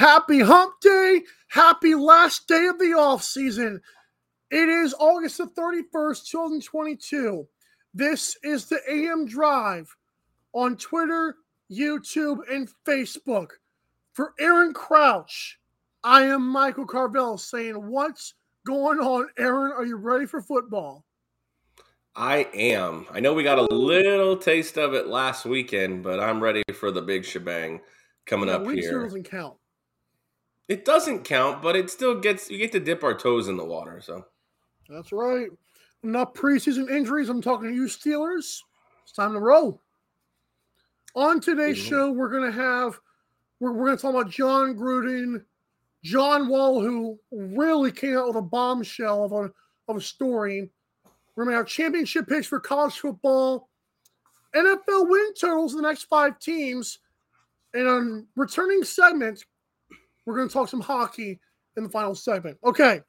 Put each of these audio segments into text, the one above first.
Happy hump day. Happy last day of the off season. It is August the 31st, 2022. This is the AM Drive on Twitter, YouTube, and Facebook. For Aaron Crouch, I am Michael Carvel saying, What's going on, Aaron? Are you ready for football? I am. I know we got a little taste of it last weekend, but I'm ready for the big shebang coming Yeah, up week here. doesn't count. It doesn't count, but it still gets you get to dip our toes in the water. So That's right. Not preseason injuries. I'm talking to you, Steelers. It's time to roll. On today's Mhm. show, we're gonna have we're, we're gonna talk about Jon Gruden, John Wall, who really came out with a bombshell of a of a story. We're gonna have championship picks for college football, NFL win totals the next five teams, and on returning segment, we're gonna talk some hockey in the final segment. Okay.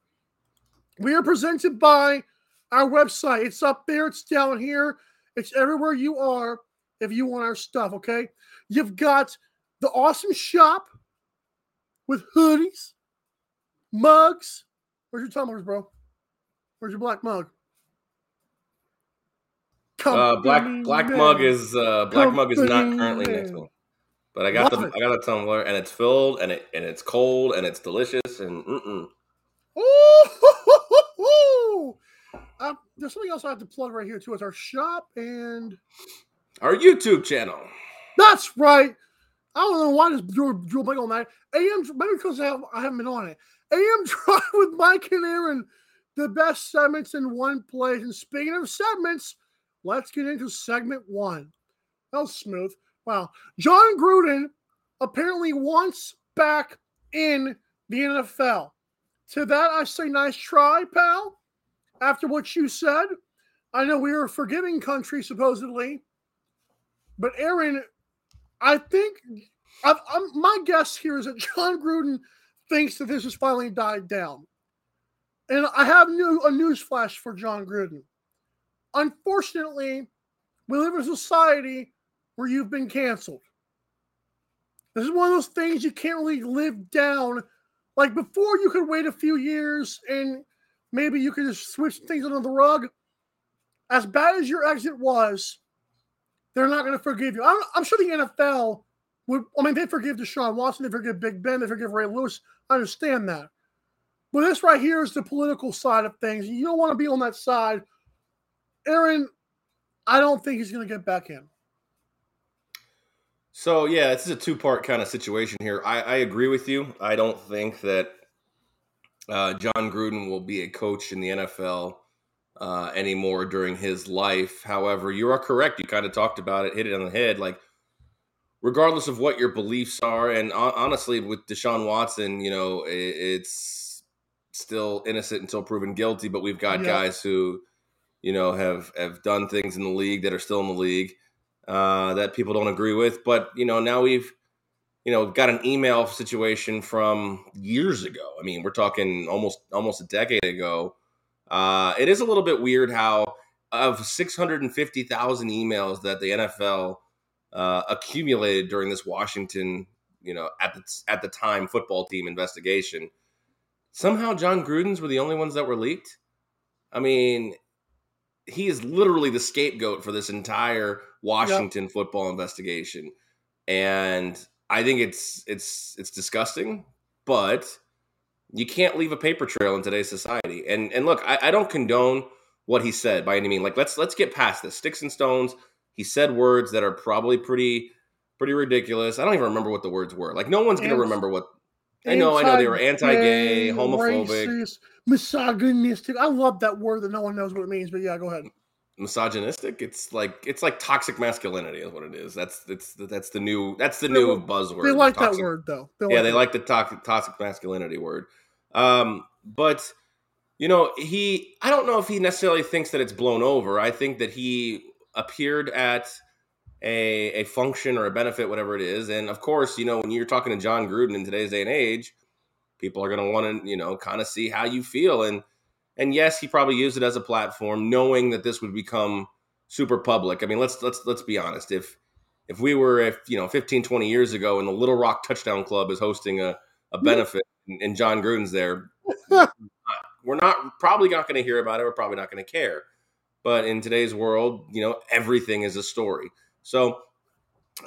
We are presented by our website. It's up there, it's down here, it's everywhere you are if you want our stuff, okay? You've got the awesome shop with hoodies, mugs. Where's your tumblers, bro? Where's your black mug? uh, black black man. mug is uh, black mug is not currently man. next to but I got Love the it. I got a tumbler and it's filled and it and it's cold and it's delicious and mm-mm. Ooh! Uh, there's something else I have to plug right here too. It's our shop, and our YouTube channel. that's right. I don't know why this drew, drew blank on that. AM, maybe because I, have, I haven't been on it. AM Drive with Mike and Aaron, the best segments in one place. And speaking of segments, let's get into segment one. That was smooth. Wow. Jon Gruden apparently wants back in the NFL. To that, I say, nice try, pal. After what you said, I know we are a forgiving country, supposedly. But Aaron, I think I've, I'm, my guess here is that Jon Gruden thinks that this has finally died down. And I have new, a news flash for Jon Gruden. Unfortunately, we live in a society where you've been canceled. This is one of those things you can't really live down. Like before, you could wait a few years and maybe you could just switch things under the rug. As bad as your exit was, they're not going to forgive you. I'm, I'm sure the NFL would. I mean, they forgive Deshaun Watson, they forgive Big Ben, they forgive Ray Lewis. I understand that. But this right here is the political side of things. You don't want to be on that side. Aaron, I don't think he's going to get back in. So yeah, this is a two part kind of situation here. I, I agree with you. I don't think that uh, Jon Gruden will be a coach in the NFL uh, anymore during his life. However, you are correct. You kind of talked about it, hit it on the head. Like, regardless of what your beliefs are, and hon- honestly, with Deshaun Watson, you know, i it's still innocent until proven guilty. But we've got Yeah. guys who, you know, have have done things in the league that are still in the league uh, that people don't agree with. But you know, now we've you know got an email situation from years ago. I mean, we're talking almost almost a decade ago. Uh, it is a little bit weird how of 650,000 emails that the NFL uh, accumulated during this Washington, you know, at the at the time football team investigation, somehow Jon Gruden's were the only ones that were leaked. I mean, he is literally the scapegoat for this entire Washington football investigation, and I think it's it's it's disgusting, but you can't leave a paper trail in today's society. And and look, I, I don't condone what he said by any means. Like let's let's get past this. Sticks and stones. He said words that are probably pretty pretty ridiculous. I don't even remember what the words were. Like no one's gonna Anti- remember what. I know, I know they were anti-gay, homophobic. racist, misogynistic. I love that word that no one knows what it means, but yeah, go ahead. Misogynistic. It's like it's like toxic masculinity is what it is. That's that's that's the new that's the new buzzword. They like that word though. yeah, they like the toxic toxic masculinity word. Um, but you know, he I don't know if he necessarily thinks that it's blown over. I think that he appeared at a a function or a benefit, whatever it is, and of course, you know, when you're talking to Jon Gruden in today's day and age, people are going to want to you know kind of see how you feel and and yes, he probably used it as a platform, knowing that this would become super public. I mean, let's let's let's be honest. If if we were if you know 15 20 years ago and the little rock touchdown club is hosting a, a benefit and, and jon gruden's there we're not probably not going to hear about it we're probably not going to care but in today's world you know everything is a story so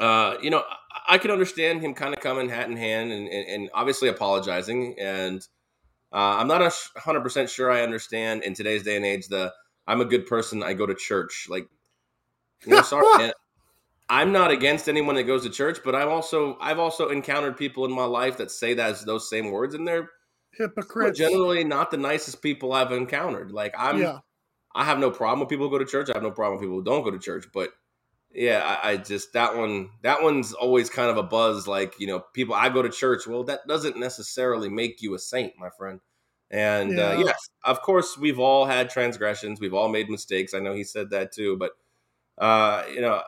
uh, you know i, I can understand him kind of coming hat in hand and, and, and obviously apologizing and uh, i'm not a 100% sure i understand in today's day and age the i'm a good person i go to church like you know sorry man I'm not against anyone that goes to church, but I've also I've also encountered people in my life that say that those same words, and they're hypocrites. generally not the nicest people I've encountered. Like I'm, yeah, I have no problem with people who go to church. I have no problem with people who don't go to church. But yeah, I, I just that one that one's always kind of a buzz. Like you know, people I go to church. Well, that doesn't necessarily make you a saint, my friend. And uh, yes, of course, we've all had transgressions. We've all made mistakes. I know he said that too, but uh, you know,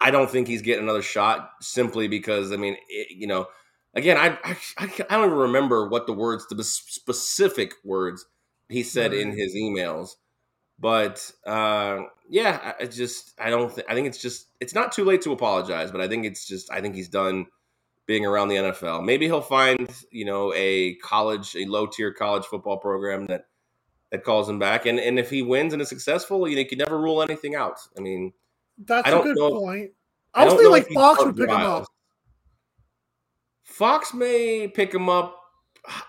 I don't think he's getting another shot simply because I mean, it, you know, again, I, I I I don't even remember what the words, the specific words he said in his emails, but uh, yeah, I, just I don't think I think it's just it's not too late to apologize, but I think it's just I think he's done being around the NFL. Maybe he'll find you know a college, a low tier college football program that that calls him back, and and if he wins and is successful, you know, you can never rule anything out. I mean. that's I a good know- point. I I was don't thinking like Fox would pick him up. Fox may pick him up.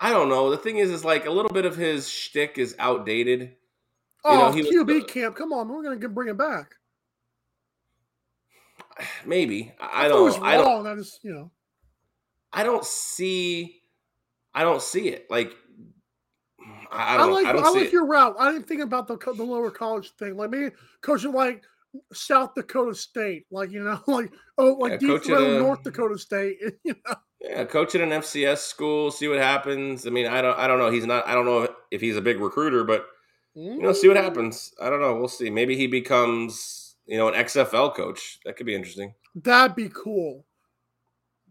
I don't know. The thing is, is like a little bit of his shtick is outdated. You Oh, know, he was QB the- camp. Come on, we're gonna bring him back. Maybe I, I, thought it was don't. I don't. I just, you know, I don't see. I don't see it. Like I, I like I don't I like it. your route. I didn't think about the the lower college thing. Like maybe coaching like South Dakota State, like you know, like oh, like Yeah, deep a- North Dakota State. You know, Yeah, coach at an FCS school. See what happens. I mean, I don't. I don't know. He's not. I don't know if he's a big recruiter, but you know, see what happens. I don't know. We'll see. Maybe he becomes you know an XFL coach. That could be interesting. That'd be cool.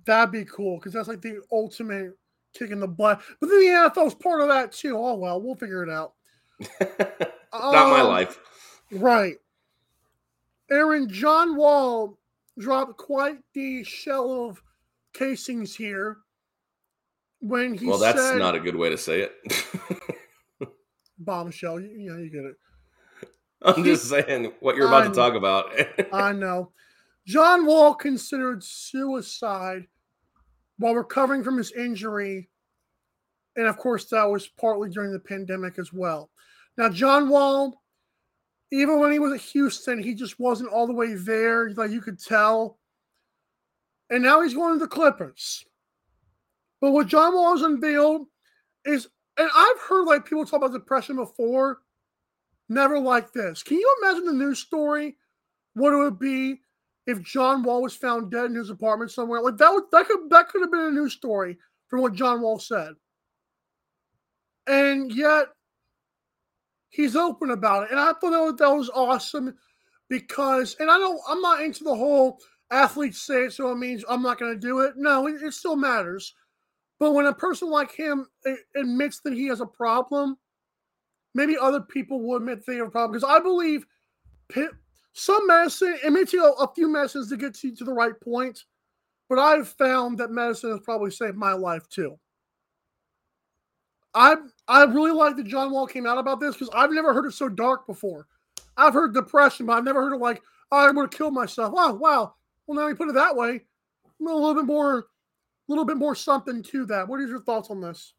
That'd be cool because that's like the ultimate kick in the butt. But then the NFL's part of that too. Oh well, we'll figure it out. not my Um, life. Right. Aaron John Wall dropped quite the shell of casings here when he well, that's said not a good way to say it. bombshell. You, you know, you get it. I'm just saying what you're about to I'm- talk about. I know. John Wall considered suicide while recovering from his injury. And of course, that was partly during the pandemic as well. Now, John Wall, even when he was at Houston, he just wasn't all the way there. Like you could tell. And now he's going to the Clippers. But what John Wall has unveiled is, and I've heard like people talk about depression before, never like this. Can you imagine the news story? What it would be if John Wall was found dead in his apartment somewhere? Like that would that could that could have been a news story from what John Wall said. And yet he's open about it. And I thought that was, that was awesome because and I don't I'm not into the whole athletes say it, so it means I'm not gonna do it. No, it, it still matters. But when a person like him admits that he has a problem, maybe other people will admit they have a problem. Because I believe pi- some medicine, it may take a, few medicines to get to, to the right point, but I've found that medicine has probably saved my life too. I I really like that John Wall came out about this because I've never heard it so dark before. I've heard depression, but I've never heard it like, oh, I'm going to kill myself. Wow, wow. Well, now you put it that way, I'm a little bit more, little bit more something to that. What are your thoughts on this?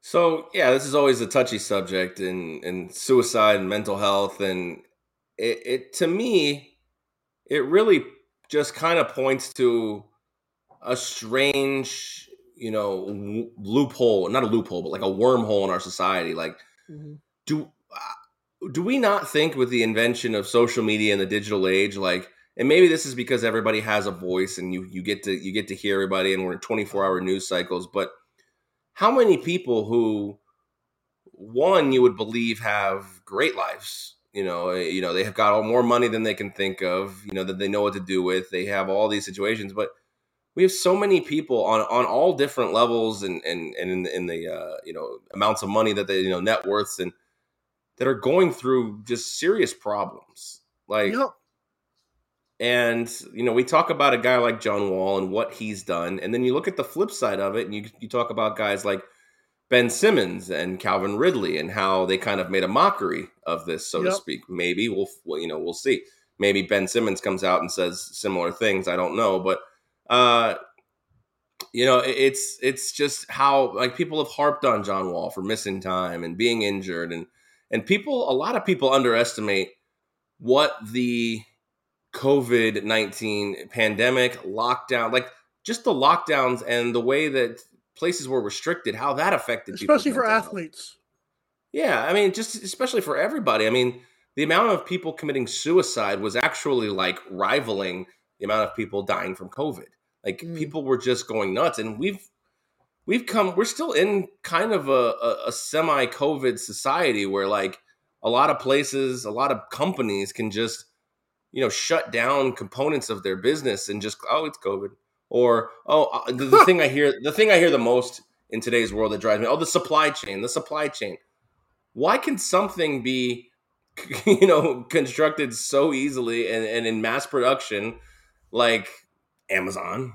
So yeah, this is always a touchy subject and and suicide and mental health and it, it to me it really just kind of points to a strange you know w- loophole not a loophole but like a wormhole in our society like mm-hmm. do uh, do we not think with the invention of social media and the digital age, like, and maybe this is because everybody has a voice and you you get to you get to hear everybody, and we're in twenty four hour news cycles, but how many people who one you would believe have great lives you know eh, you know they have got all more money than they can think of you know that they know what to do with they have all these situations but we have so many people on on all different levels and and and in, in the uh, you know amounts of money that they you know net worths and that are going through just serious problems like Yep. And you know we talk about a guy like John Wall and what he's done. And then you look at the flip side of it and you you talk about guys like Ben Simmons and Calvin Ridley and how they kind of made a mockery of this so to speak. Maybe we'll well, you know we'll see. Maybe Ben Simmons comes out and says similar things. I don't know. But uh you know it's it's just how like people have harped on John Wall for missing time and being injured. And and people a lot of people underestimate what the COVID 19 pandemic lockdown, like just the lockdowns and the way that places were restricted, how that affected especially for health. athletes. Yeah, I mean, just especially for everybody. I mean, the amount of people committing suicide was actually like rivaling the amount of people dying from COVID. Like Mm. people were just going nuts, and we've we've come. We're still in kind of a, a, a semi-COVID society where like a lot of places, a lot of companies can just you know shut down components of their business and just oh it's COVID or oh uh, the, the thing I hear the thing I hear the most in today's world that drives me oh the supply chain the supply chain why can something be you know constructed so easily and, and in mass production like amazon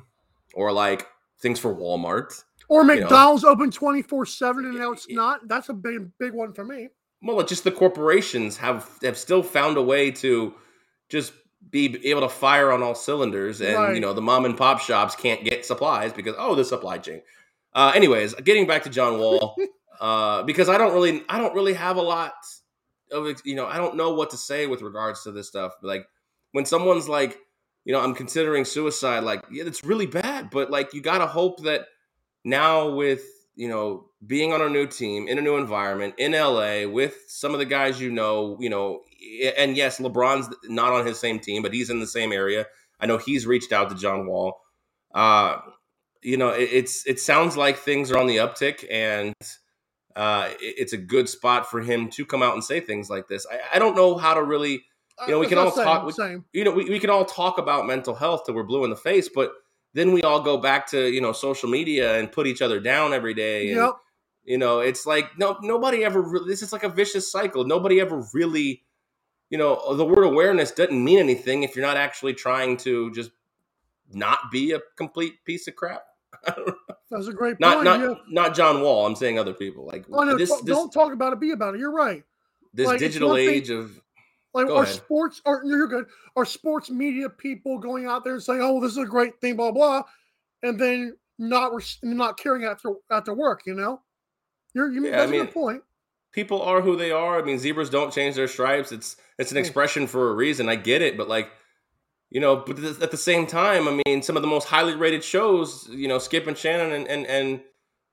or like things for walmart Or You know. McDonald's open 24 7 and now it's not. That's a big, big one for me. well just the corporations have have still found a way to just be able to fire on all cylinders and Right. you know the mom and pop shops can't get supplies because oh the supply chain uh anyways getting back to john wall uh because i don't really i don't really have a lot of you know i don't know what to say with regards to this stuff like when someone's like you know i'm considering suicide like yeah it's really bad but like you gotta hope that now with you know being on a new team in a new environment in LA with some of the guys you know, you know, and yes, LeBron's not on his same team, but he's in the same area. I know he's reached out to John Wall. Uh, you know, it, it's it sounds like things are on the uptick, and uh, it- it's a good spot for him to come out and say things like this. I, I don't know how to really You know, we Uh, can all the talk- Same, same. you know, we, we can all talk about mental health till we're blue in the face, but then we all go back to, you know, social media and put each other down every day. And, Yep. you know, it's like, no, nobody ever really, this is like a vicious cycle. Nobody ever really, you know, the word awareness doesn't mean anything if you're not actually trying to just not be a complete piece of crap. That's a great not, point. not, yeah. not John Wall. I'm saying other people like Oh, no, this, don't talk about it. Be about it. You're right. this like, digital thing- age of, Like our sports, or you're good. Our sports media people going out there and saying, "Oh, this is a great thing," blah blah, and then not not caring after after work. You know, you're you. Yeah, I that's a good point. People are who they are. I mean, zebras don't change their stripes. It's it's an Mm. expression for a reason. I get it, but like, you know, but th- at the same time, I mean, some of the most highly rated shows, you know, Skip and Shannon and and, and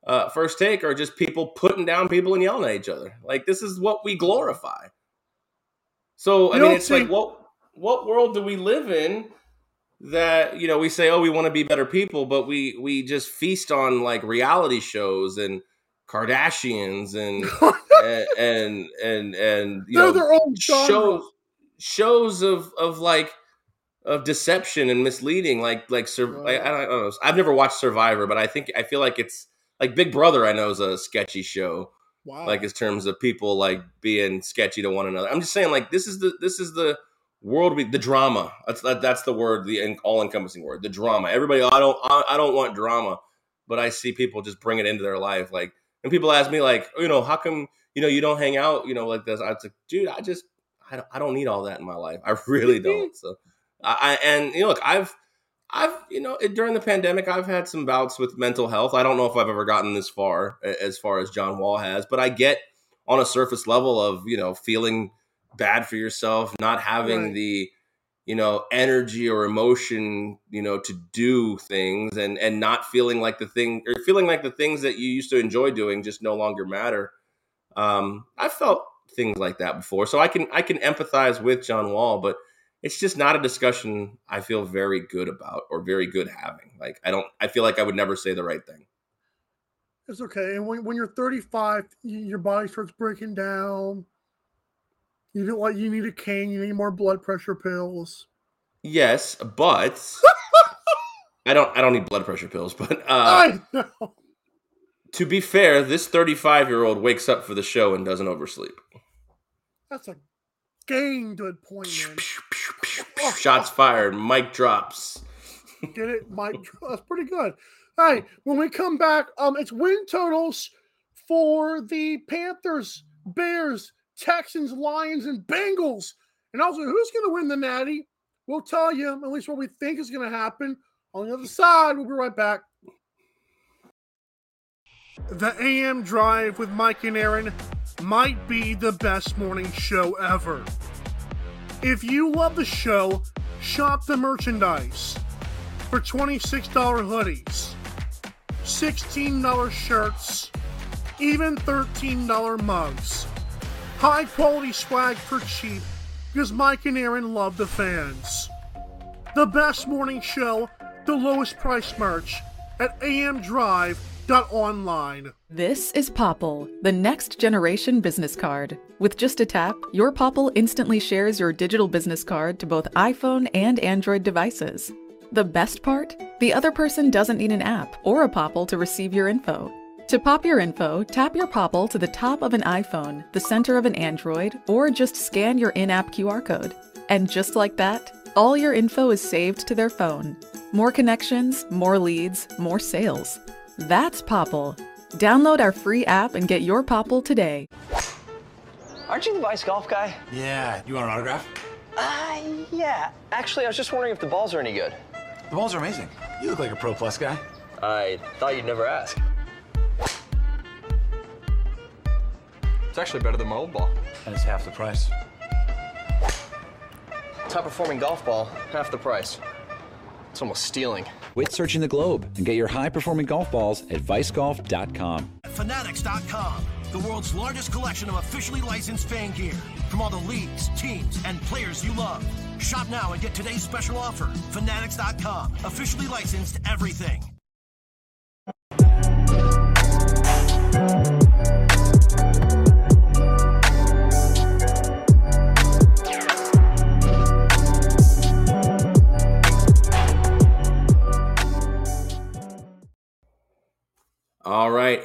uh, First Take are just people putting down people and yelling at each other. Like this is what we glorify. So I You mean, it's like what what world do we live in? That you know, we say, oh, we want to be better people, but we we just feast on like reality shows and Kardashians and and and and, and you They're know their own shows shows of of like of deception and misleading like like sur-. I, I don't know. I've never watched survivor but i think i feel like it's like big brother i know is a sketchy show Wow. like in terms of people like being sketchy to one another. I'm just saying like this is the this is the world we the drama. That's that, that's the word the all encompassing word the drama. Everybody i don't I, I don't want drama but i see people just bring it into their life like and people ask me like you know how come you know you don't hang out you know like this i was like dude i just i don't, I don't need all that in my life i really don't so i, I and you know look i've I've, you know, it- during the pandemic, I've had some bouts with mental health. I don't know if I've ever gotten this far, as far as John Wall has, but I get on a surface level of, you know, feeling bad for yourself, not having Right. the, you know, energy or emotion, you know, to do things and and not feeling like the thing or feeling like the things that you used to enjoy doing just no longer matter. Um, I felt things like that before, so I can I can empathize with John Wall, but it's just not a discussion I feel very good about or very good having. Like I don't I feel like I would never say the right thing. It's okay. And when, when you're 35, your body starts breaking down. You don't like you need a cane, you need more blood pressure pills. Yes, but I don't I don't need blood pressure pills, but uh I know. to be fair, this 35 year old wakes up for the show and doesn't oversleep. That's a dang good point, man. Shots fired, mic drops. Get it, Mike? That's pretty good. Hey, when we come back, um, it's win totals for the Panthers, Bears, Texans, Lions, and Bengals. And also, who's going to win the Natty? We'll tell you at least what we think is going to happen. On the other side, we'll be right back. The AM Drive with Mike and Aaron might be the best morning show ever. If you love the show, shop the merchandise for $26 hoodies, $16 shirts, even $13 mugs. High quality swag for cheap because Mike and Aaron love the fans. The best morning show, the lowest price merch at amdrive.online. This is Popl, the next generation business card. With just a tap, your Popl instantly shares your digital business card to both iPhone and Android devices. The best part? The other person doesn't need an app or a Popl to receive your info. To pop your info, tap your Popl to the top of an iPhone, the center of an Android, or just scan your in app QR code. And just like that, all your info is saved to their phone. More connections, more leads, more sales. That's Popl. Download our free app and get your Popl today. Aren't you the Vice Golf guy? Yeah, you want an autograph? Uh, yeah. Actually, I was just wondering if the balls are any good. The balls are amazing. You look like a Pro Plus guy. I thought you'd never ask. It's actually better than my old ball. And it's half the price. Top performing golf ball, half the price. It's almost stealing. Quit searching the globe and get your high performing golf balls at vicegolf.com. Fanatics.com, the world's largest collection of officially licensed fan gear from all the leagues, teams, and players you love. Shop now and get today's special offer. Fanatics.com, officially licensed everything.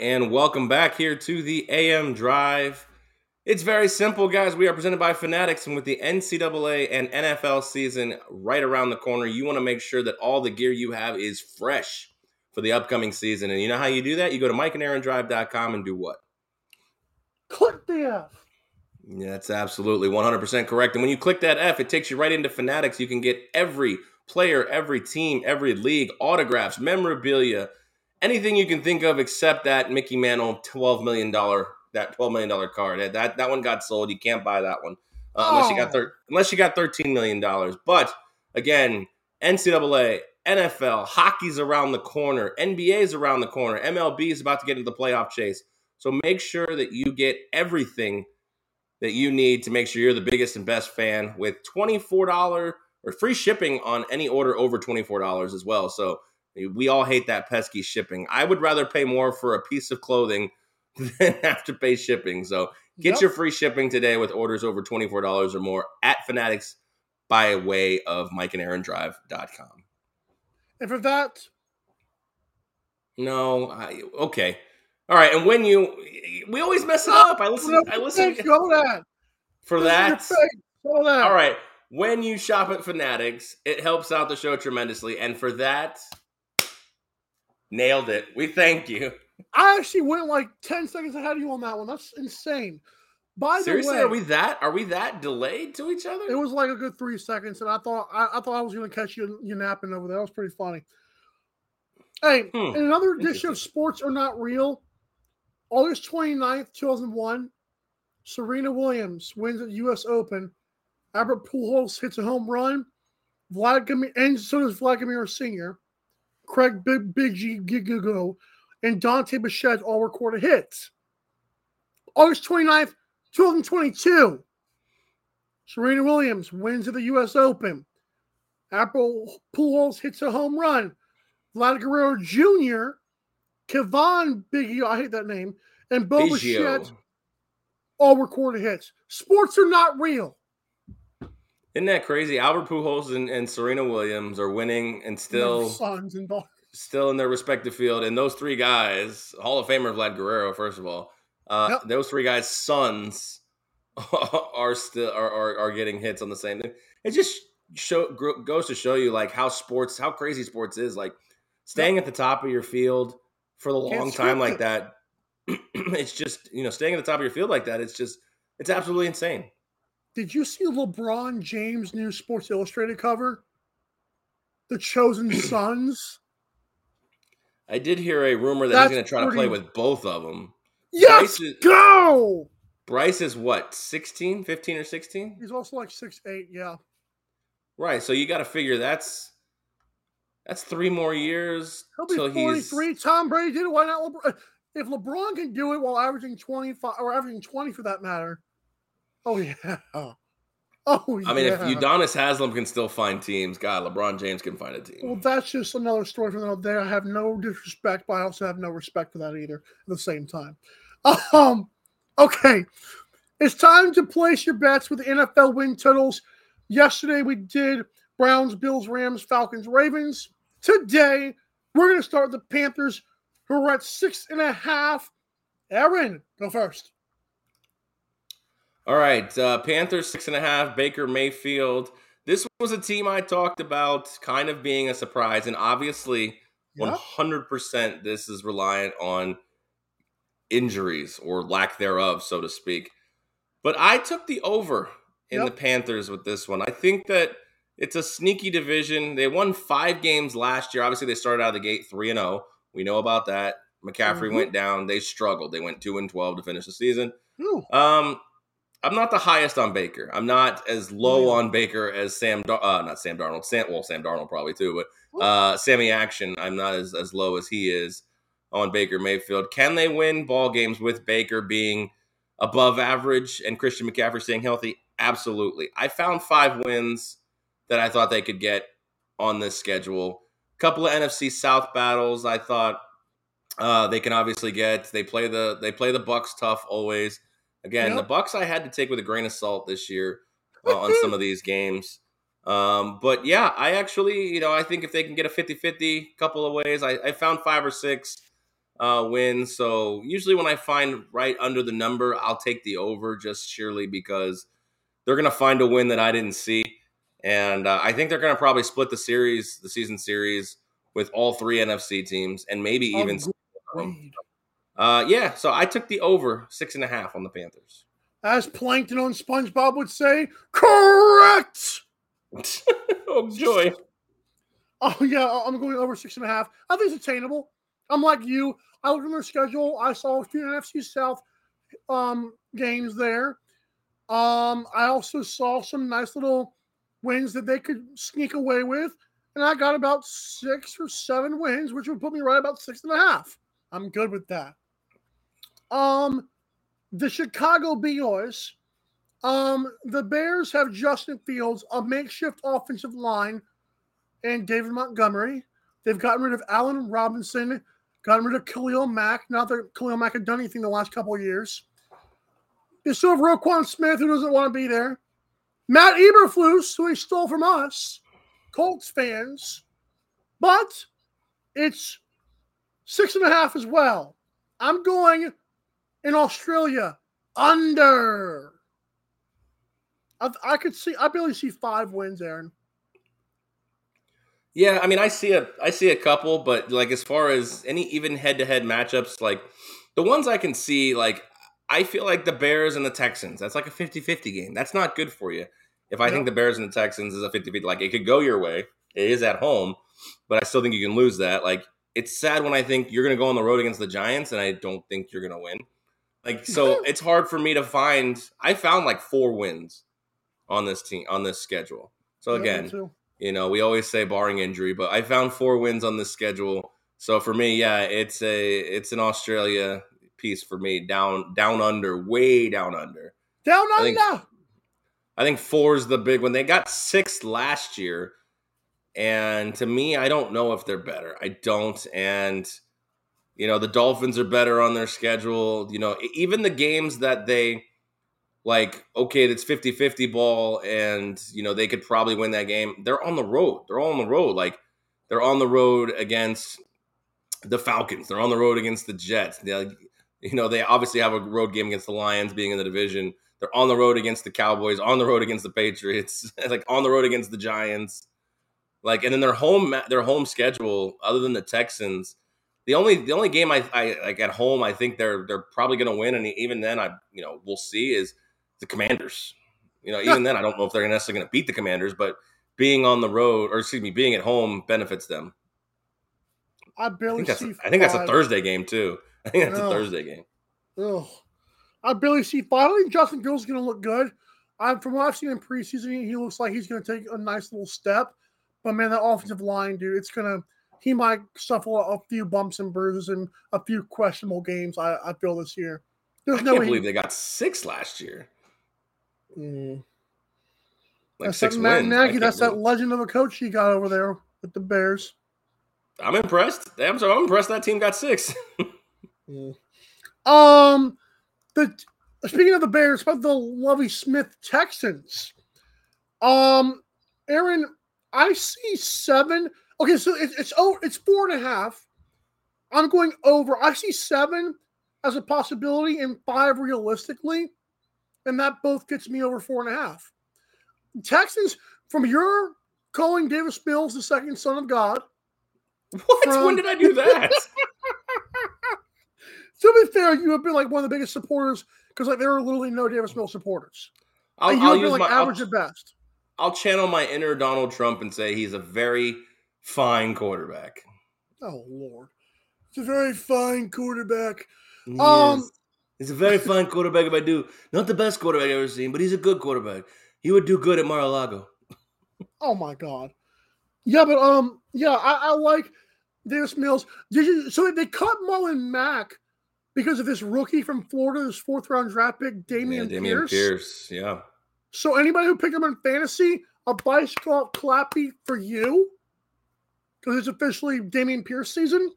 And welcome back here to the AM Drive. It's very simple, guys. We are presented by Fanatics, and with the NCAA and NFL season right around the corner, you want to make sure that all the gear you have is fresh for the upcoming season. And you know how you do that? You go to mikeandaarondrive.com and do what? Click the F. Yeah, that's absolutely 100% correct. And when you click that F, it takes you right into Fanatics. You can get every player, every team, every league, autographs, memorabilia, anything you can think of except that Mickey Mantle $12 million, that $12 million card. That, that, that one got sold. You can't buy that one uh, unless you got thir- unless you got $13 million. But again, NCAA, NFL, hockey's around the corner, NBA's around the corner, MLB is about to get into the playoff chase. So make sure that you get everything that you need to make sure you're the biggest and best fan with $24 or free shipping on any order over $24 as well. So Eh, we all hate that pesky shipping. I would rather pay more for a piece of clothing than have to pay shipping. So get Yep. your free shipping today with orders over $24 or more at Fanatics by way of mikeandaarondrive.com. And for that, No, I, okay. All right, and when you we always mess it up. I listen I listen Show that. for This is your that. Show that. All right. When you shop at Fanatics, it helps out the show tremendously. And for that, nailed it. We thank you. I actually went like 10 seconds ahead of you on that one. That's insane. By Seriously, the way, are we that are we that delayed to each other? it was like a good three seconds, and I thought I, I thought I was going to catch you you napping over there. That was pretty funny. Hey, Hmm, in another edition of Sports Are Not Real, August 29th, 2001, Serena Williams wins at the U.S. Open. Albert Pujols hits a home run. Vladimir and so does Vladimir Senior. Craig Big Big G Gigago and Dante Bichette all recorded hits. August 29th, 2022, Serena Williams wins at the U.S. Open. Albert Pujols hits a home run. Vlad Guerrero Jr., Kevon Biggie, I hate that name, and Bo Bichette all recorded hits. Sports are not real. Isn't that crazy? Albert Pujols and, and Serena Williams are winning and still sons and still in their respective field. And those three guys, Hall of Famer Vlad Guerrero, first of all, uh, Yep. those three guys' sons are still are, are are getting hits on the same thing. It just show goes to show you like how sports, how crazy sports is. Like staying at the top of your field for the long time like it. that. it's just you know staying at the top of your field like that. It's just it's absolutely insane. Did you see LeBron James' new Sports Illustrated cover? The Chosen Sons. I did hear a rumor that That's he's going to try to play with both of them. Yes, Bryce is- go. Bryce is what, 16, 15 or 16? He's also like six eight. Yeah. Right. So you got to figure that's that's three more years He'll be till he's 43. Tom Brady did it. Why not LeBron? If LeBron can do it while averaging 25 or averaging 20 for that matter. Oh, yeah. Oh, yeah. I mean, if Udonis Haslem can still find teams, God, LeBron James can find a team. Well, that's just another story for another day. I have no disrespect, but I also have no respect for that either at the same time. Um, okay. It's time to place your bets with the NFL win totals. Yesterday we did Browns, Bills, Rams, Falcons, Ravens. Today we're going to start with the Panthers, who are at six and a half. Aaron, go first. All right, uh, Panthers six and a half. Baker Mayfield. This was a team I talked about, kind of being a surprise, and obviously, hundred percent, this is reliant on injuries or lack thereof, so to speak. But I took the over in Yep. the Panthers with this one. I think that it's a sneaky division. They won five games last year. Obviously, they started out of the gate three and zero. We know about that. McCaffrey Mhm. went down. They struggled. They went two and twelve to finish the season. Ooh, Um, I'm not the highest on Baker. I'm not as low on Baker as Sam. Dar- uh, not Sam Darnold. Sam. Well, Sam Darnold probably too, but uh, Sammy Action. I'm not as as low as he is on Baker Mayfield. Can they win ball games with Baker being above average and Christian McCaffrey staying healthy? Absolutely. I found five wins that I thought they could get on this schedule. A couple of NFC South battles. I thought uh, they can obviously get. They play the they play the Bucs tough always. Again, Yep. the Bucs I had to take with a grain of salt this year uh, on some of these games. Um, but yeah, I actually, you know, I think if they can get a 50-50 couple of ways, I, I found five or six uh, wins. So usually when I find right under the number, I'll take the over just surely because they're going to find a win that I didn't see. And uh, I think they're going to probably split the series, the season series, with all three NFC teams and maybe even. Uh, yeah, so I took the over six and a half on the Panthers. As Plankton on SpongeBob would say, correct. oh joy! Oh yeah, I'm going over six and a half. I think it's attainable. I'm like you. I looked at their schedule. I saw a few NFC South um, games there. Um, I also saw some nice little wins that they could sneak away with, and I got about six or seven wins, which would put me right about six and a half. I'm good with that. Um, the Chicago Bears. Um, the Bears have Justin Fields, a makeshift offensive line and David Montgomery. They've gotten rid of Allen Robinson, gotten rid of Khalil Mack. Not that Khalil Mack had done anything the last couple of years. They still have Roquan Smith, who doesn't want to be there. Matt Eberflus, who he stole from us, Colts fans. But it's six and a half as well. I'm going in Australia under. I, I could see, I barely see five wins, Aaron. Yeah, I mean, I see a, I see a couple, but like as far as any even head-to-head matchups, like the ones I can see, like I feel like the Bears and the Texans. That's like a 50-50 game. That's not good for you. If I think the Bears and the Texans is a 50-50, like it could go your way. It is at home, but I still think you can lose that. Like it's sad when I think you're going to go on the road against the Giants, and I don't think you're going to win. Like so, it's hard for me to find. I found like four wins on this team on this schedule. So again, too. you know, we always say barring injury, but I found four wins on this schedule. So for me, yeah, it's a it's an Australia piece for me down down under, way down under Down I think- under. I think four is the big one. They got six last year, and to me, I don't know if they're better. I don't, and you know the Dolphins are better on their schedule. You know, even the games that they like, okay, it's 50-50 ball, and you know they could probably win that game. They're on the road. They're all on the road. Like they're on the road against the Falcons. They're on the road against the Jets. They, you know, they obviously have a road game against the Lions, being in the division. They're on the road against the Cowboys, on the road against the Patriots, like on the road against the Giants. Like, and then their home their home schedule, other than the Texans, the only the only game I, I like at home, I think they're they're probably going to win, and even then, I you know we'll see is the Commanders. You know, even then, I don't know if they're necessarily going to beat the Commanders, but being on the road, or excuse me, being at home benefits them. I I barely think that's see. I think that's a. Thursday game too. I think that's a Thursday game. Ugh. I barely see Finally, I think Justin Fields going to look good. I, from what I've seen in preseason, he, he looks like he's going to take a nice little step. But man, that offensive line, dude, it's going to. He might suffer a few bumps and bruises and a few questionable games. I, I feel this year. There's I no can't way believe they got six last year. Mm. Like that's six that Matt wins. Nagy. That's that legend of a coach he got over there with the Bears. I'm impressed. I'm sorry, I'm impressed that team got six. Um, the speaking of the Bears, about the Lovie Smith Texans. Um, Aaron, I see seven. Okay, so it's it's oh, it's four and a half. I'm going over. I see seven as a possibility and five realistically, and that both gets me over four and a half. Texans, from your calling Davis Mills the second son of God. What? From- when did I do that? To be fair, you have been like one of the biggest supporters because like there are literally no Davis Mills supporters. I'll, and you I'll have been like my. I'll, average at best. I'll channel my inner Donald Trump and say he's a very fine quarterback. Oh Lord, it's a very fine quarterback. He Um, is. he's a very fine quarterback. If I do, not the best quarterback I've ever seen, but he's a good quarterback. He would do good at Mar-a-Lago. Oh my God. Yeah, but um, yeah, I, I like Davis Mills. Did you? So they cut Marlon Mack because of this rookie from Florida, this fourth round draft pick, Dameon, yeah, Dameon Pierce. Pierce. Yeah. So anybody who picked him in fantasy, a bicycle clappy for you because it's officially Dameon Pierce season.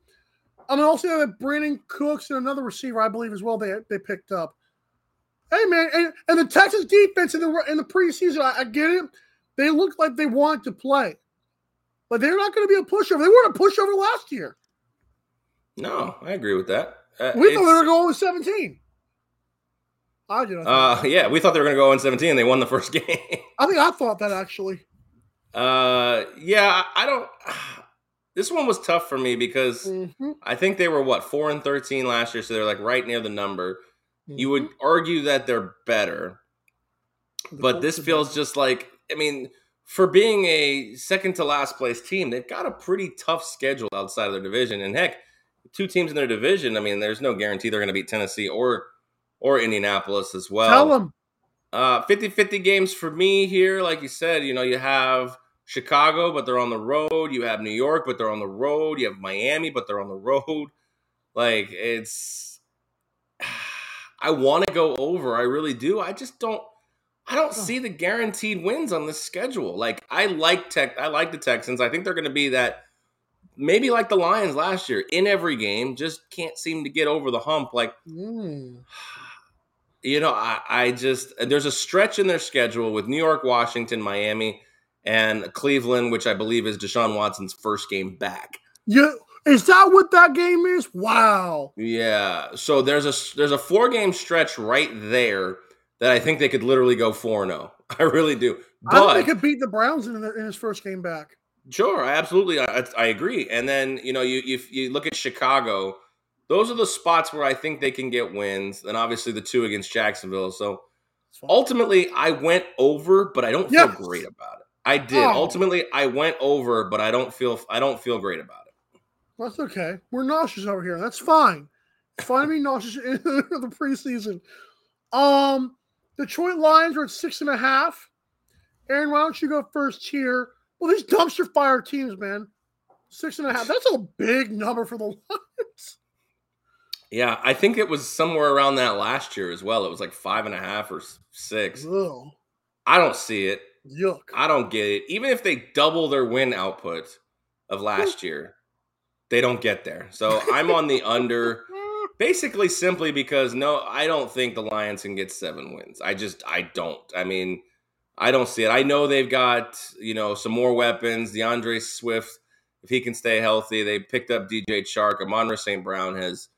And I also have Brandin Cooks and another receiver, I believe, as well. They they picked up. Hey man, and, and the Texas defense in the in the preseason, I, I get it. They look like they want to play, but they're not going to be a pushover. They weren't a pushover last year. No, I agree with that. Uh, We thought they were going with seventeen. I did. Uh, yeah, we thought they were going to go in 17. They won the first game. I think I thought that actually. Uh, yeah, I don't. This one was tough for me because Mhm. I think they were what four and thirteen last year, so they're like right near the number. You Mm-hmm. would argue that they're better, The but this feels better. just like I mean, for being a second to last place team, they've got a pretty tough schedule outside of their division. And heck, two teams in their division. I mean, there's no guarantee they're going to beat Tennessee or or Indianapolis as well. Tell them. Uh, 50-50 games for me here. Like you said, you know, you have Chicago, but they're on the road. You have New York, but they're on the road. You have Miami, but they're on the road. Like it's I want to go over. I really do. I just don't I don't see the guaranteed wins on this schedule. Like I like tech I like the Texans. I think they're going to be that maybe like the Lions last year in every game, just can't seem to get over the hump like Mm. you know, I, I just there's a stretch in their schedule with New York, Washington, Miami, and Cleveland, which I believe is Deshaun Watson's first game back. Yeah, is that what that game is? Wow. Yeah, so there's a there's a four game stretch right there that I think they could literally go four zero. Oh. I really do. I think But they could beat the Browns in, in his first game back. Sure, I absolutely, I, I agree. And then you know, you you you look at Chicago; those are the spots where I think they can get wins. And obviously, the two against Jacksonville. So ultimately, I went over, but I don't feel great about it. I did. Oh. Ultimately, I went over, but I don't feel I don't feel great about it. That's okay. We're nauseous over here. That's fine. It's fine to be nauseous in the preseason. Um, Detroit Lions are at six and a half. Aaron, why don't you go first here? Well, these dumpster fire teams, man. Six and a half. That's a big number for the Lions. Yeah, I think it was somewhere around that last year as well. It was like five and a half or six. I don't see it. Yuck. I don't get it. Even if they double their win output of last year, they don't get there. So I'm on the under, basically simply because no, I don't think the Lions can get seven wins. I just I don't. I mean, I don't see it. I know they've got you know some more weapons. DeAndre Swift, if he can stay healthy, they picked up DJ Chark. Amon St. Brown has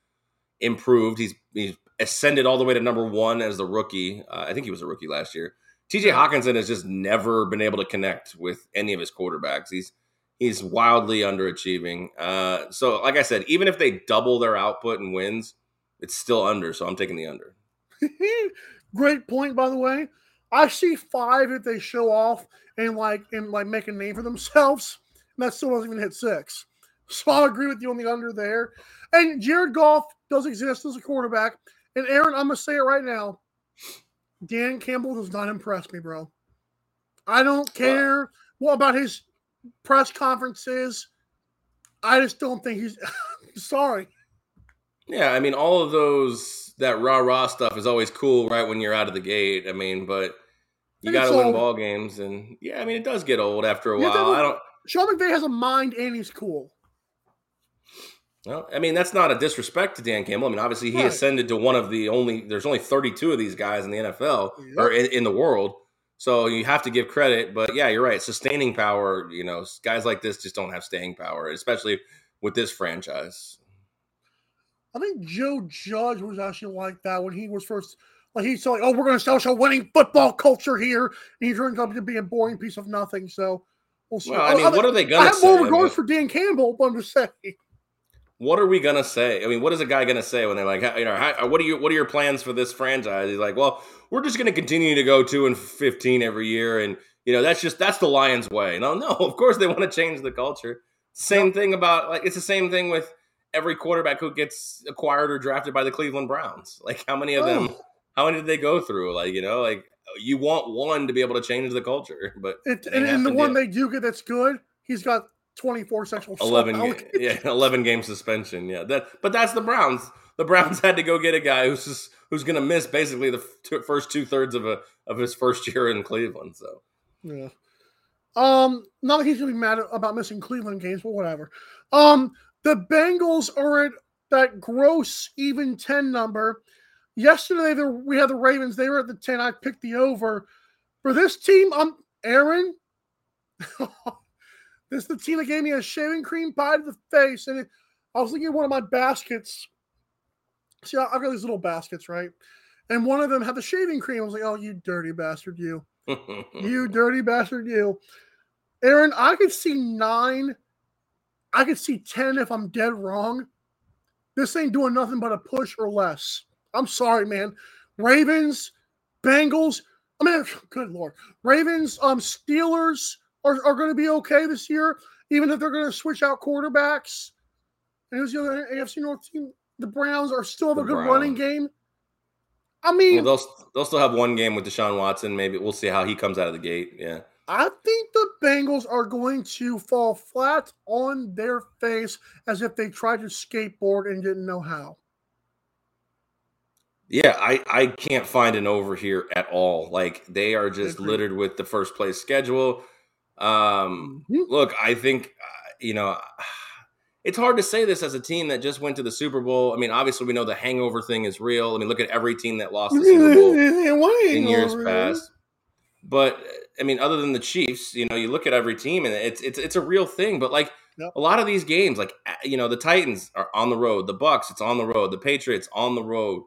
improved. He's he's ascended all the way to number one as the rookie. Uh, I think he was a rookie last year. TJ Hockenson has just never been able to connect with any of his quarterbacks. He's he's wildly underachieving. Uh, so, like I said, even if they double their output and wins, it's still under. So I'm taking the under. Great point, by the way. I see five if they show off and like and like make a name for themselves. And that still doesn't even hit six. So I'll agree with you on the under there. And Jared Goff does exist as a quarterback. And Aaron, I'm gonna say it right now. Dan Campbell does not impress me, bro. I don't care what about his press conferences. I just don't think he's sorry. Yeah, I mean, all of those that rah rah stuff is always cool, right? When you're out of the gate. I mean, but you got to win ball games, and yeah, I mean, it does get old after a to while. I don't. Sean McVay has a mind and he's cool. Well, I mean, that's not a disrespect to Dan Campbell. I mean, obviously, he Right. ascended to one of the only. There's only 32 of these guys in the NFL Yep. or in, in the world, so you have to give credit. But yeah, you're right. Sustaining power. You know, guys like this just don't have staying power, especially with this franchise. I think Joe Judge was actually like that when he was first. Like he said, like, "Oh, we're going to establish a winning football culture here," and he turned out to be a boring piece of nothing. So we'll see. Well, I mean, what are they have say? more I mean, regards for Dan Campbell, but I'm just saying. What are we gonna say? I mean, what is a guy gonna say when they're like, you know, how, uh, what are you, what are your plans for this franchise? He's like, well, we're just gonna continue to go two and fifteen every year, and you know, that's just that's the Lions' way. No, no, of course they want to change the culture. Same thing about like it's the same thing with every quarterback who gets acquired or drafted by the Cleveland Browns. Like, how many of them? Oh. How many did they go through? Like, you know, like you want one to be able to change the culture, but It, and, and the one they do get that's good, he's got 24 sexual assault 11 ga- allegations. yeah 11 game suspension yeah that but that's the browns the browns had to go get a guy who's just who's gonna miss basically the f- two, first two-thirds of a of his first year in cleveland so Yeah. Um, not that he's gonna be mad about missing Cleveland games, but whatever. Um, the Bengals are at that gross even 10 number. Yesterday the, we had the Ravens, they were at the 10. I picked the over. For this team, I'm Aaron. this is the team that gave me a shaving cream pie to the face. And it, I was looking at one of my baskets. See, I- I've got these little baskets, right? And one of them had the shaving cream. I was like, oh, you dirty bastard, you. You dirty bastard, you. Aaron, I could see nine. I could see 10 if I'm dead wrong. This ain't doing nothing but a push or less. I'm sorry, man. Ravens, Bengals. I mean, good lord. Ravens, um, Steelers are, are going to be okay this year, even if they're going to switch out quarterbacks. And who's the other AFC North team? The Browns are still have a The good running game. I mean, Well, they'll they'll still have one game with Deshaun Watson. Maybe we'll see how he comes out of the gate. Yeah. I think the Bengals are going to fall flat on their face as if they tried to skateboard and didn't know how. Yeah, I, I can't find an over here at all. Like they are just littered with the first place schedule. Um, look, I think uh, you know it's hard to say this as a team that just went to the Super Bowl. I mean, obviously we know the hangover thing is real. I mean, look at every team that lost the Super Bowl in years past. But I mean, other than the Chiefs, you know, you look at every team and it's it's it's a real thing. But like Yep. a lot of these games, like you know, the Titans are on the road, the Bucs, it's on the road, the Patriots on the road,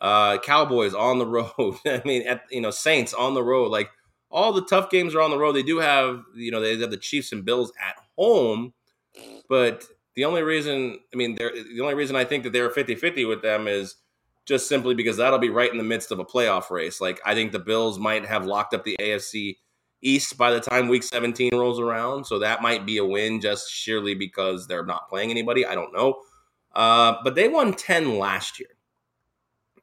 uh, Cowboys on the road. I mean, at you know, Saints on the road. Like all the tough games are on the road. They do have you know they have the Chiefs and Bills at home, but the only reason I mean the only reason I think that they're 50-50 with them is just simply because that'll be right in the midst of a playoff race. Like I think the Bills might have locked up the AFC East by the time Week 17 rolls around, so that might be a win just sheerly because they're not playing anybody. I don't know, uh, but they won 10 last year,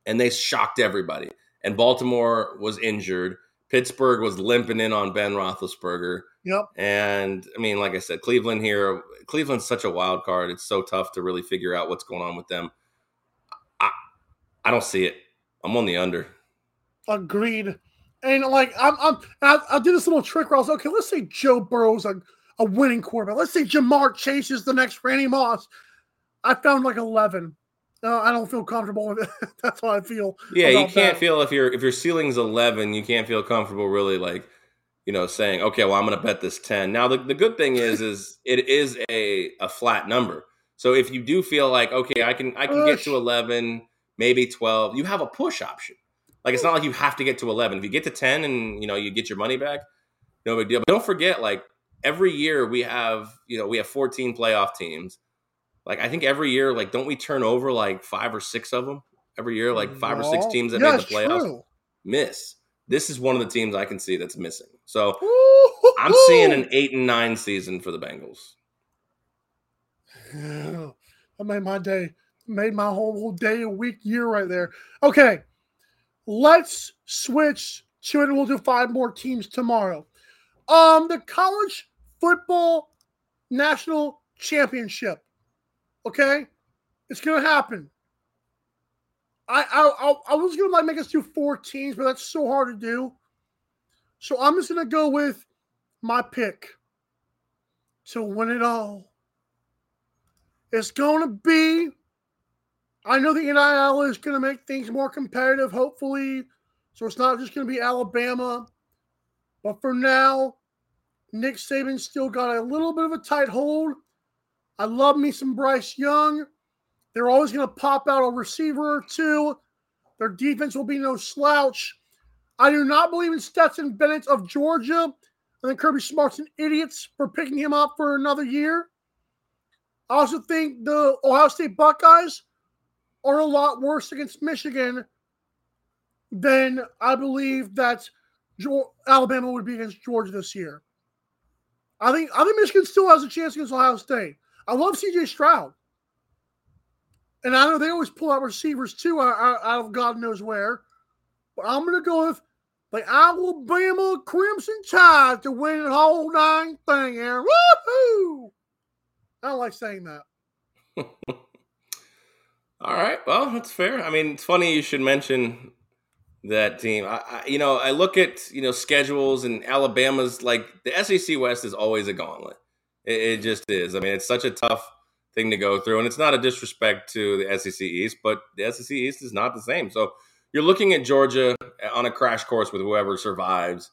and they shocked everybody. And Baltimore was injured. Pittsburgh was limping in on Ben Roethlisberger. Yep. And I mean, like I said, Cleveland here, Cleveland's such a wild card. It's so tough to really figure out what's going on with them. I I don't see it. I'm on the under. Agreed. And like I'm, I'm I, I did this little trick where I was okay. Let's say Joe Burrow's a, a winning quarterback. Let's say Ja'Marr Chase is the next Randy Moss. I found like eleven. Uh, I don't feel comfortable with it. That's how I feel. Yeah, you can't that. feel if your if your ceiling's 11, you can't feel comfortable really like you know saying okay, well I'm going to bet this 10. Now the, the good thing is is it is a a flat number. So if you do feel like okay, I can I can get to 11, maybe 12, you have a push option. Like it's not like you have to get to 11. If you get to 10 and you know you get your money back, no big deal. But don't forget like every year we have, you know, we have 14 playoff teams. Like I think every year like don't we turn over like 5 or 6 of them? Every year like 5 or 6 teams that Yeah, made the playoffs true. miss. This is one of the teams I can see that's missing. So Woo-hoo-hoo. I'm seeing an 8 and 9 season for the Bengals. Yeah, that made my day, made my whole, whole day, a week, year right there. Okay, let's switch to it. We'll do five more teams tomorrow. Um, the college football national championship. Okay, it's gonna happen. I I I, I was gonna like make us do four teams, but that's so hard to do. So I'm just gonna go with my pick to win it all. It's to be. I know the NIL is to make things more competitive, hopefully. So it's not just to be Alabama. But for now, Nick Saban's still got a little bit of a tight hold. I love me some Bryce Young. They're always going to pop out a receiver or two. Their defense will be no slouch. I do not believe in Stetson Bennett of Georgia. I think Kirby Smart's an idiot for picking him up for another year. I also think the Ohio State Buckeyes are a lot worse against Michigan than I believe that Alabama would be against Georgia this year. I think I think Michigan still has a chance against Ohio State. I love CJ Stroud, and I know they always pull out receivers too out, of God knows where. But I'm going to go with the Alabama Crimson Tide to win the whole dang thing, Aaron. Woohoo! I like saying that. All right. Well, that's fair. I mean, it's funny you should mention that team. I, I, you know, I look at you know schedules and Alabama's like the SEC West is always a gauntlet. It, it just is. I mean, it's such a tough thing to go through, and it's not a disrespect to the SEC East, but the SEC East is not the same. So you're looking at Georgia on a crash course with whoever survives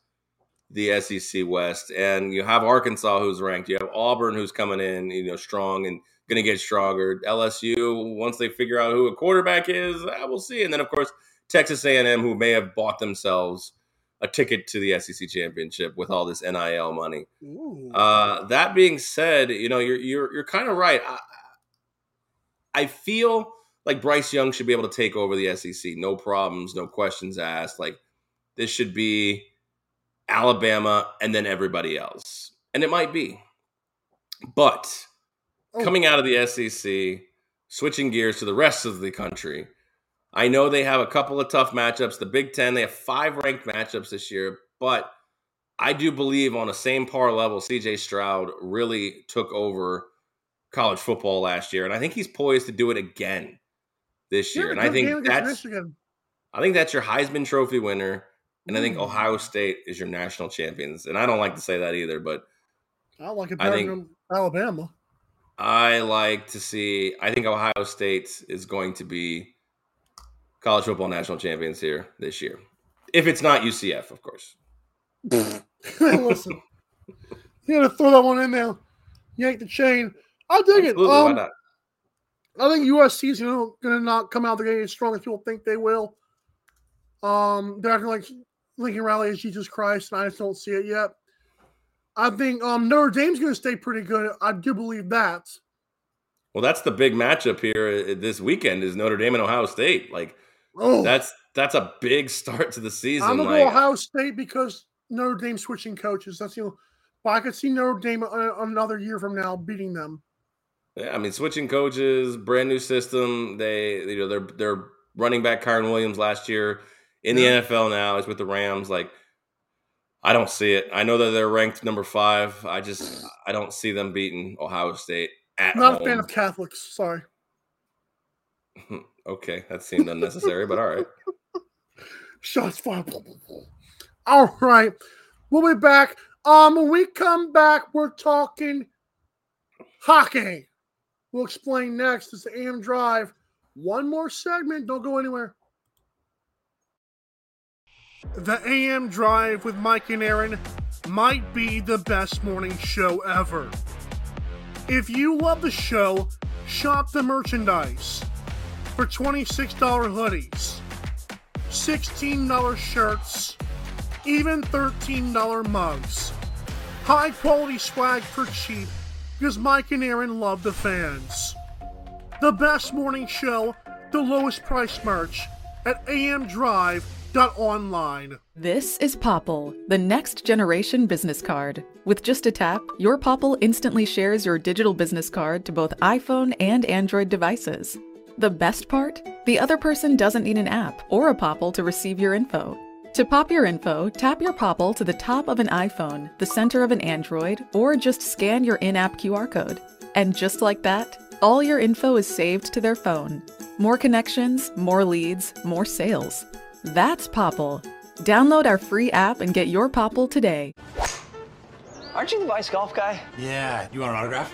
the SEC West, and you have Arkansas who's ranked. You have Auburn who's coming in, you know, strong and going to get stronger. LSU once they figure out who a quarterback is, uh, we'll see. And then of course Texas A&M who may have bought themselves a ticket to the SEC championship with all this NIL money. Uh, that being said, you know you're you're you're kind of right. I, I feel like Bryce Young should be able to take over the SEC, no problems, no questions asked. Like this should be Alabama and then everybody else, and it might be, but Oh. coming out of the SEC, switching gears to the rest of the country. I know they have a couple of tough matchups. The Big Ten, they have five ranked matchups this year, but I do believe on a same par level, CJ Stroud really took over college football last year, and I think he's poised to do it again this year. And I think that's Michigan. I think that's your Heisman Trophy winner, and I think Mm. Ohio State is your national champions. And I don't like to say that either, but I like it I think- than Alabama. I like to see. I think Ohio State is going to be college football national champions here this year. If it's not UCF, of course. Listen, you got to throw that one in there. Yank the chain. I dig it. Absolutely, why Um, not? I think USC is going to not come out the gate as strong as people think they will. Um, they're acting like Lincoln Riley is Jesus Christ, and I just don't see it yet. I think um, Notre Dame's going to stay pretty good. I do believe that. Well, that's the big matchup here uh, this weekend is Notre Dame and Ohio State. Like Oh, that's that's a big start to the season. I'm to like, go Ohio State because Notre Dame switching coaches. That's you know, but I could see Notre Dame another year from now beating them. Yeah, I mean, switching coaches, brand new system. They, you know, they're they're running back Kyren Williams last year in the Yeah. NFL now. He's with the Rams. Like, I don't see it. I know that they're ranked number five. I just I don't see them beating Ohio State at Not home. a fan of Catholics. Sorry. Okay, that seemed unnecessary, but all right. Shots fired. All right. We'll be back. Um, when we come back, we're talking hockey. We'll explain next. It's the AM Drive. One more segment. Don't go anywhere. The AM Drive with Mike and Aaron might be the best morning show ever. If you love the show, shop the merchandise for $26 hoodies, $16 shirts, even $13 mugs. High quality swag for cheap because Mike and Aaron love the fans. The best morning show, the lowest price merch at amdrive.online. This is Popl, the next generation business card. With just a tap, your Popl instantly shares your digital business card to both iPhone and Android devices. The best part? The other person doesn't need an app or a Popl to receive your info. To pop your info, tap your Popl to the top of an iPhone, the center of an Android, or just scan your in app QR code. And just like that, all your info is saved to their phone. More connections, more leads, more sales. That's Popl. Download our free app and get your Popl today. Aren't you the Vice Golf guy? Yeah, you want an autograph?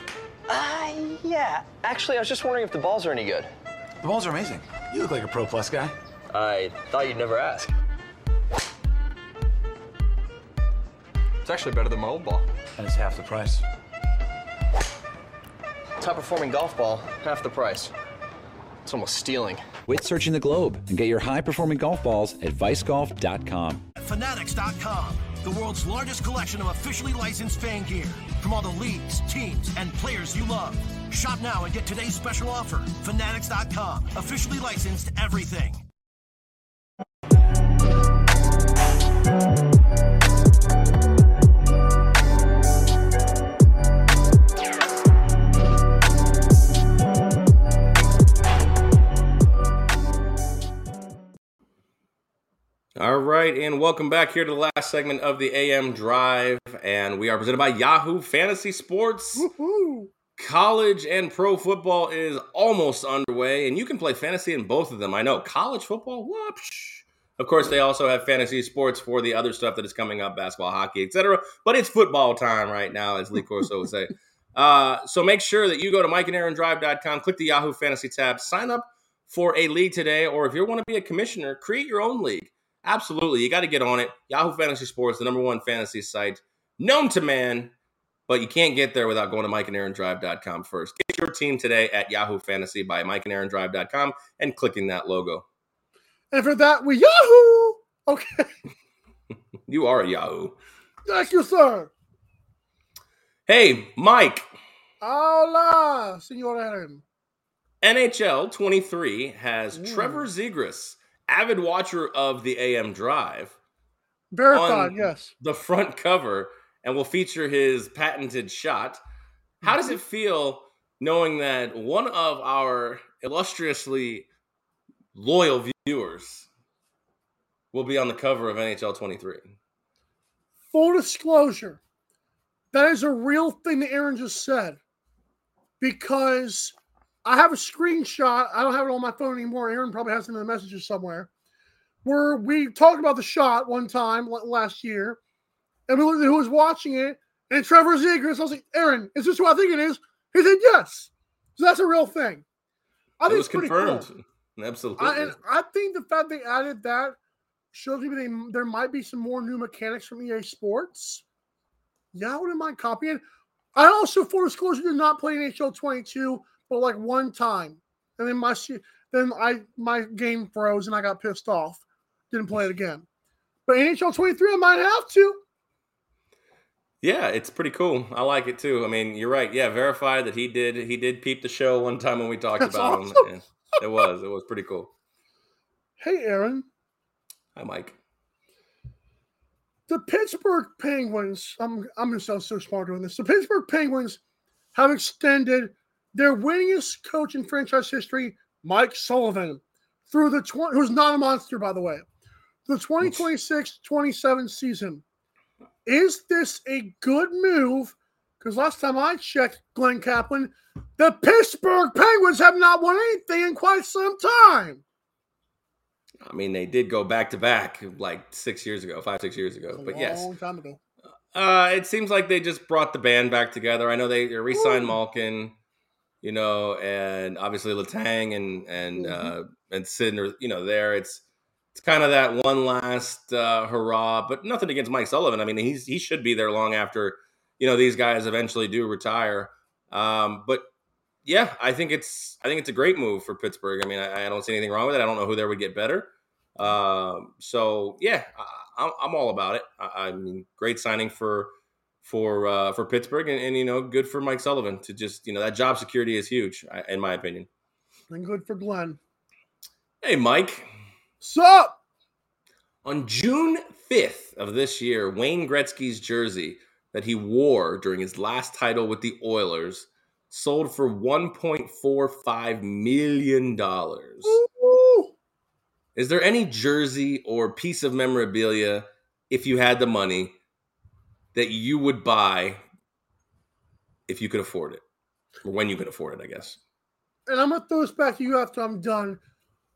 Uh, yeah. Actually, I was just wondering if the balls are any good. The balls are amazing. You look like a Pro Plus guy. I thought you'd never ask. It's actually better than my old ball. And it's half the price. Top performing golf ball, half the price. It's almost stealing. Quit searching the globe and get your high performing golf balls at vicegolf.com. Fanatics.com, the world's largest collection of officially licensed fan gear from all the leagues, teams, and players you love. Shop now and get today's special offer. Fanatics.com, officially licensed everything. All right, and welcome back here to the last segment of the AM Drive, and we are presented by Yahoo Fantasy Sports. Woohoo! College and pro football is almost underway, and you can play fantasy in both of them. I know college football, whoops. Of course, they also have fantasy sports for the other stuff that is coming up, basketball, hockey, etc. But it's football time right now, as Lee Corso would say. Uh, so make sure that you go to mikeandaarondrive.com, click the Yahoo Fantasy tab, sign up for a league today, or if you want to be a commissioner, create your own league. Absolutely, you got to get on it. Yahoo Fantasy Sports, the number one fantasy site known to man, but you can't get there without going to mikeandaarondrive.com first. Get your team today at Yahoo Fantasy by mikeandaarondrive.com and clicking that logo. And for that, we Yahoo! Okay. You are a Yahoo. Thank you, sir. Hey, Mike, Hola, Senor Aaron. NHL 23 has Ooh. Trevor Zegras, avid watcher of the AM Drive, Verified, On- yes. the front cover and we'll feature his patented shot. How does it mm-hmm. feel knowing that one of our illustriously loyal viewers will be on the cover of NHL 23? Full disclosure, that is a real thing that Aaron just said. Because I have a screenshot. I don't have it on my phone anymore. Aaron probably has it in the messages somewhere. Where we talked about the shot one time last year, and who was watching it, and Trevor Zegras. I was like, Aaron, is this who I think it is? He said yes. So that's a real thing. I it think was it's pretty confirmed. cool. Absolutely. I, and I think the fact they added that shows me they, there might be some more new mechanics from EA Sports. Yeah, I wouldn't mind copying. I also, full disclosure, did not play NHL 22, but like one time, and then my then I my game froze and I got pissed off. Didn't play it again. But NHL 23, I might have to. Yeah, it's pretty cool. I like it too. I mean, you're right. Yeah, verified that he did. He did peep the show one time when we talked That's about awesome. him. It was. It was pretty cool. Hey, Aaron, Hi, Mike. the Pittsburgh Penguins. I'm I'm gonna sound so smart doing this. The Pittsburgh Penguins have extended their winningest coach in franchise history, Mike Sullivan, through the 20, who's not a monster, by the way, the 2026-27 season. Is this a good move Because last time I checked, Glenn Kaplan, the Pittsburgh Penguins have not won anything in quite some time. I mean, they did go back to back like six years ago, five, six years ago. But yes, long time ago. Uh, it seems like they just brought the band back together. I know they, they re-signed Ooh. Malkin, you know, and obviously Letang and and Mhm. uh, and Sid are you know there. It's it's kind of that one last uh, hurrah, but nothing against Mike Sullivan. I mean, he's he should be there long after you know these guys eventually do retire. Um, but yeah, I think it's I think it's a great move for Pittsburgh. I mean, I, I don't see anything wrong with it. I don't know who there would get better. Um, so yeah, I, I'm, I'm all about it. I, I mean, great signing for for uh, for Pittsburgh, and, and you know, good for Mike Sullivan to just you know that job security is huge, in my opinion. And good for Glenn. Hey, Mike. Sup? On June 5th of this year, Wayne Gretzky's jersey that he wore during his last title with the Oilers sold for 1.45 million dollars. Ooh. Is there any jersey or piece of memorabilia, if you had the money, that you would buy if you could afford it, or when you could afford it? I guess. And I'm gonna throw this back to you after I'm done.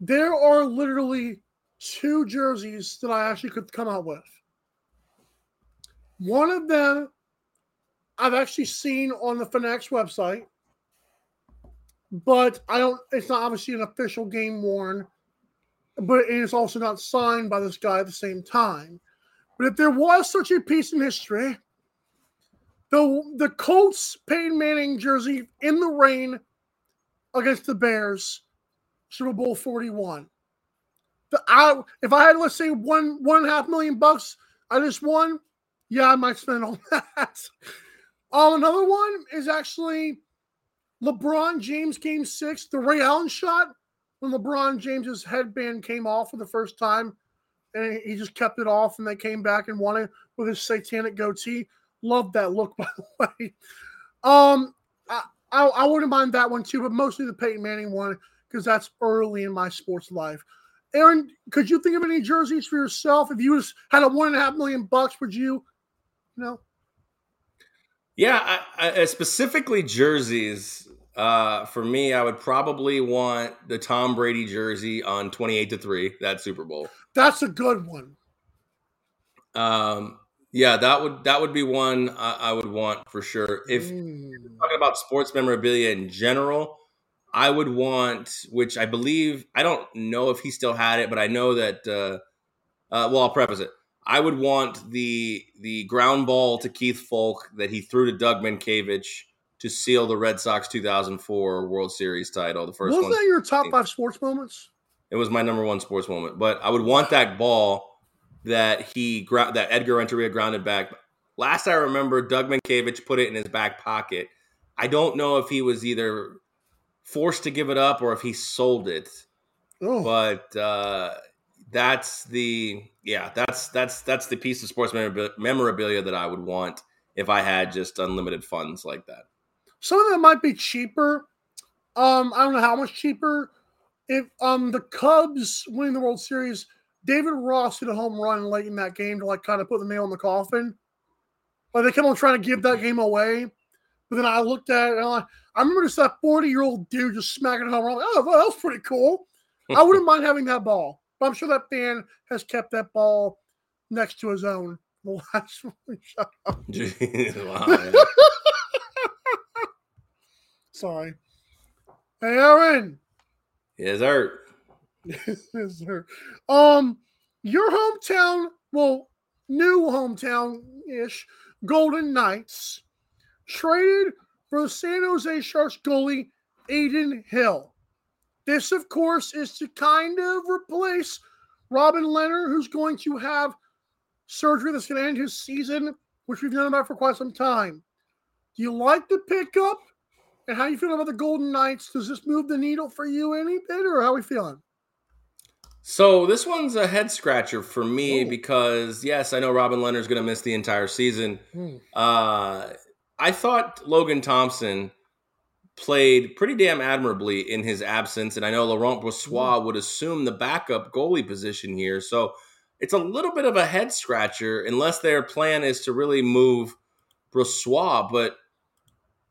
There are literally two jerseys that I actually could come out with. One of them I've actually seen on the Fanatics website, but I don't. It's not obviously an official game worn, but it is also not signed by this guy at the same time. But if there was such a piece in history, the the Colts Peyton Manning jersey in the rain against the Bears, Super Bowl forty one. The I if I had let's say one one and a half million bucks, I just won. Yeah, I might spend all that. Um, another one is actually LeBron James Game Six, the Ray Allen shot when LeBron James's headband came off for the first time, and he just kept it off, and they came back and won it with his satanic goatee. Love that look, by the way. Um, I, I, I wouldn't mind that one too, but mostly the Peyton Manning one because that's early in my sports life. Aaron, could you think of any jerseys for yourself? If you was, had a one and a half million bucks, would you? No. Yeah, I, I, specifically jerseys. Uh, for me, I would probably want the Tom Brady jersey on twenty-eight to three that Super Bowl. That's a good one. Um, yeah, that would that would be one I, I would want for sure. If Mm. talking about sports memorabilia in general, I would want, which I believe I don't know if he still had it, but I know that. Uh, uh, well, I'll preface it. I would want the the ground ball to Keith Foulke that he threw to Doug Mientkiewicz to seal the Red Sox 2004 World Series title. The first was one. that your top five sports moments? It was my number one sports moment. But I would want that ball that he that Edgar Renteria grounded back. Last I remember, Doug Mientkiewicz put it in his back pocket. I don't know if he was either forced to give it up or if he sold it. Oh, But uh, that's the yeah that's that's that's the piece of sports memorabilia, that I would want if I had just unlimited funds like that. some of them might be cheaper. Um, I don't know how much cheaper. If um the Cubs winning the World Series, David Ross hit a home run late in that game to like kind of put the nail in the coffin. But they kept on trying to give that game away. But then I looked at it and I, I remember just that 40 year old dude just smacking a home run. Like, oh, well, that was pretty cool. I wouldn't mind having that ball. But I'm sure that fan has kept that ball next to his own. The last one. Shut up. wow, yeah. Sorry. Hey, Aaron. Yes, sir. yes, sir. Um, your hometown, well, new hometown ish, Golden Knights traded for the San Jose Sharks goalie Adin Hill. This, of course, is to kind of replace Robin Leonard, who's going to have surgery that's going to end his season, which we've known about for quite some time. Do you like the pickup? And how are you feeling about the Golden Knights? Does this move the needle for you any bit, or how are we feeling? So this one's a head scratcher for me Oh. because yes, I know Robin Leonard's going to miss the entire season. Hmm. Uh, I thought Logan Thompson played pretty damn admirably in his absence, and I know Laurent Brossoit mm-hmm. would assume the backup goalie position here. So it's a little bit of a head scratcher unless their plan is to really move Brossoit. But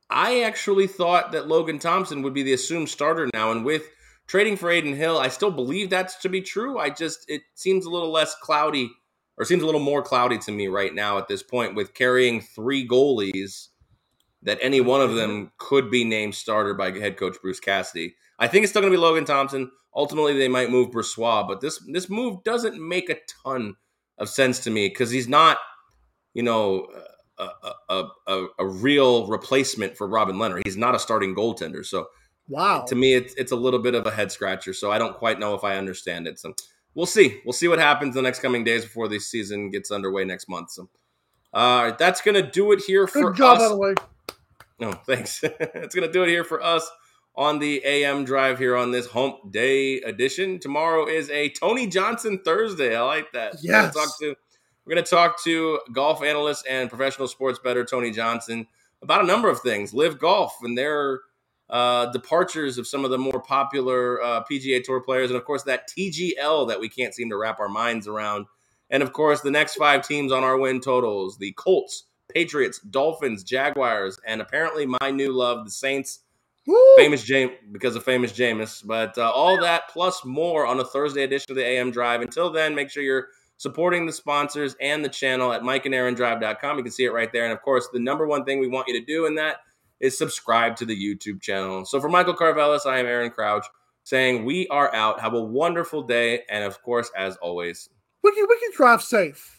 I actually thought that Logan Thompson would be the assumed starter now, and with trading for Adin Hill, I still believe that's to be true. I just it seems a little less cloudy, or seems a little more cloudy to me right now at this point with carrying three goalies that any one of them could be named starter by head coach Bruce Cassidy. I think it's still going to be Logan Thompson. Ultimately, they might move Brossoit, but this this move doesn't make a ton of sense to me because he's not, you know, a, a, a, a, real replacement for Robin Leonard. He's not a starting goaltender. So, wow, to me, it's it's a little bit of a head scratcher. So I don't quite know if I understand it. So we'll see. We'll see what happens the next coming days before the season gets underway next month. So, all right, that's gonna do it here for Good job, us. No, thanks. it's gonna do it here for us on the AM drive here on this Hump Day edition. Tomorrow is a Tony Johnson Thursday. I like that. Yes. We're gonna talk to, we're going to talk to golf analyst and professional sports bettor Tony Johnson about a number of things. LIV Golf and their uh, departures of some of the more popular uh, PGA Tour players, and of course that TGL that we can't seem to wrap our minds around. And of course, the next five teams on our win totals: the Colts, Patriots, Dolphins, Jaguars, and apparently my new love, the Saints famous Jameis because of famous Jameis. But uh, all that plus more on a Thursday edition of the AM Drive. Until then, make sure you're supporting the sponsors and the channel at mikeandaarondrive.com. You can see it right there. And of course, the number one thing we want you to do in that is subscribe to the YouTube channel. So for Michael Carvelis, I am Aaron Crouch saying we are out. Have a wonderful day. And of course, as always, we can, we can drive safe.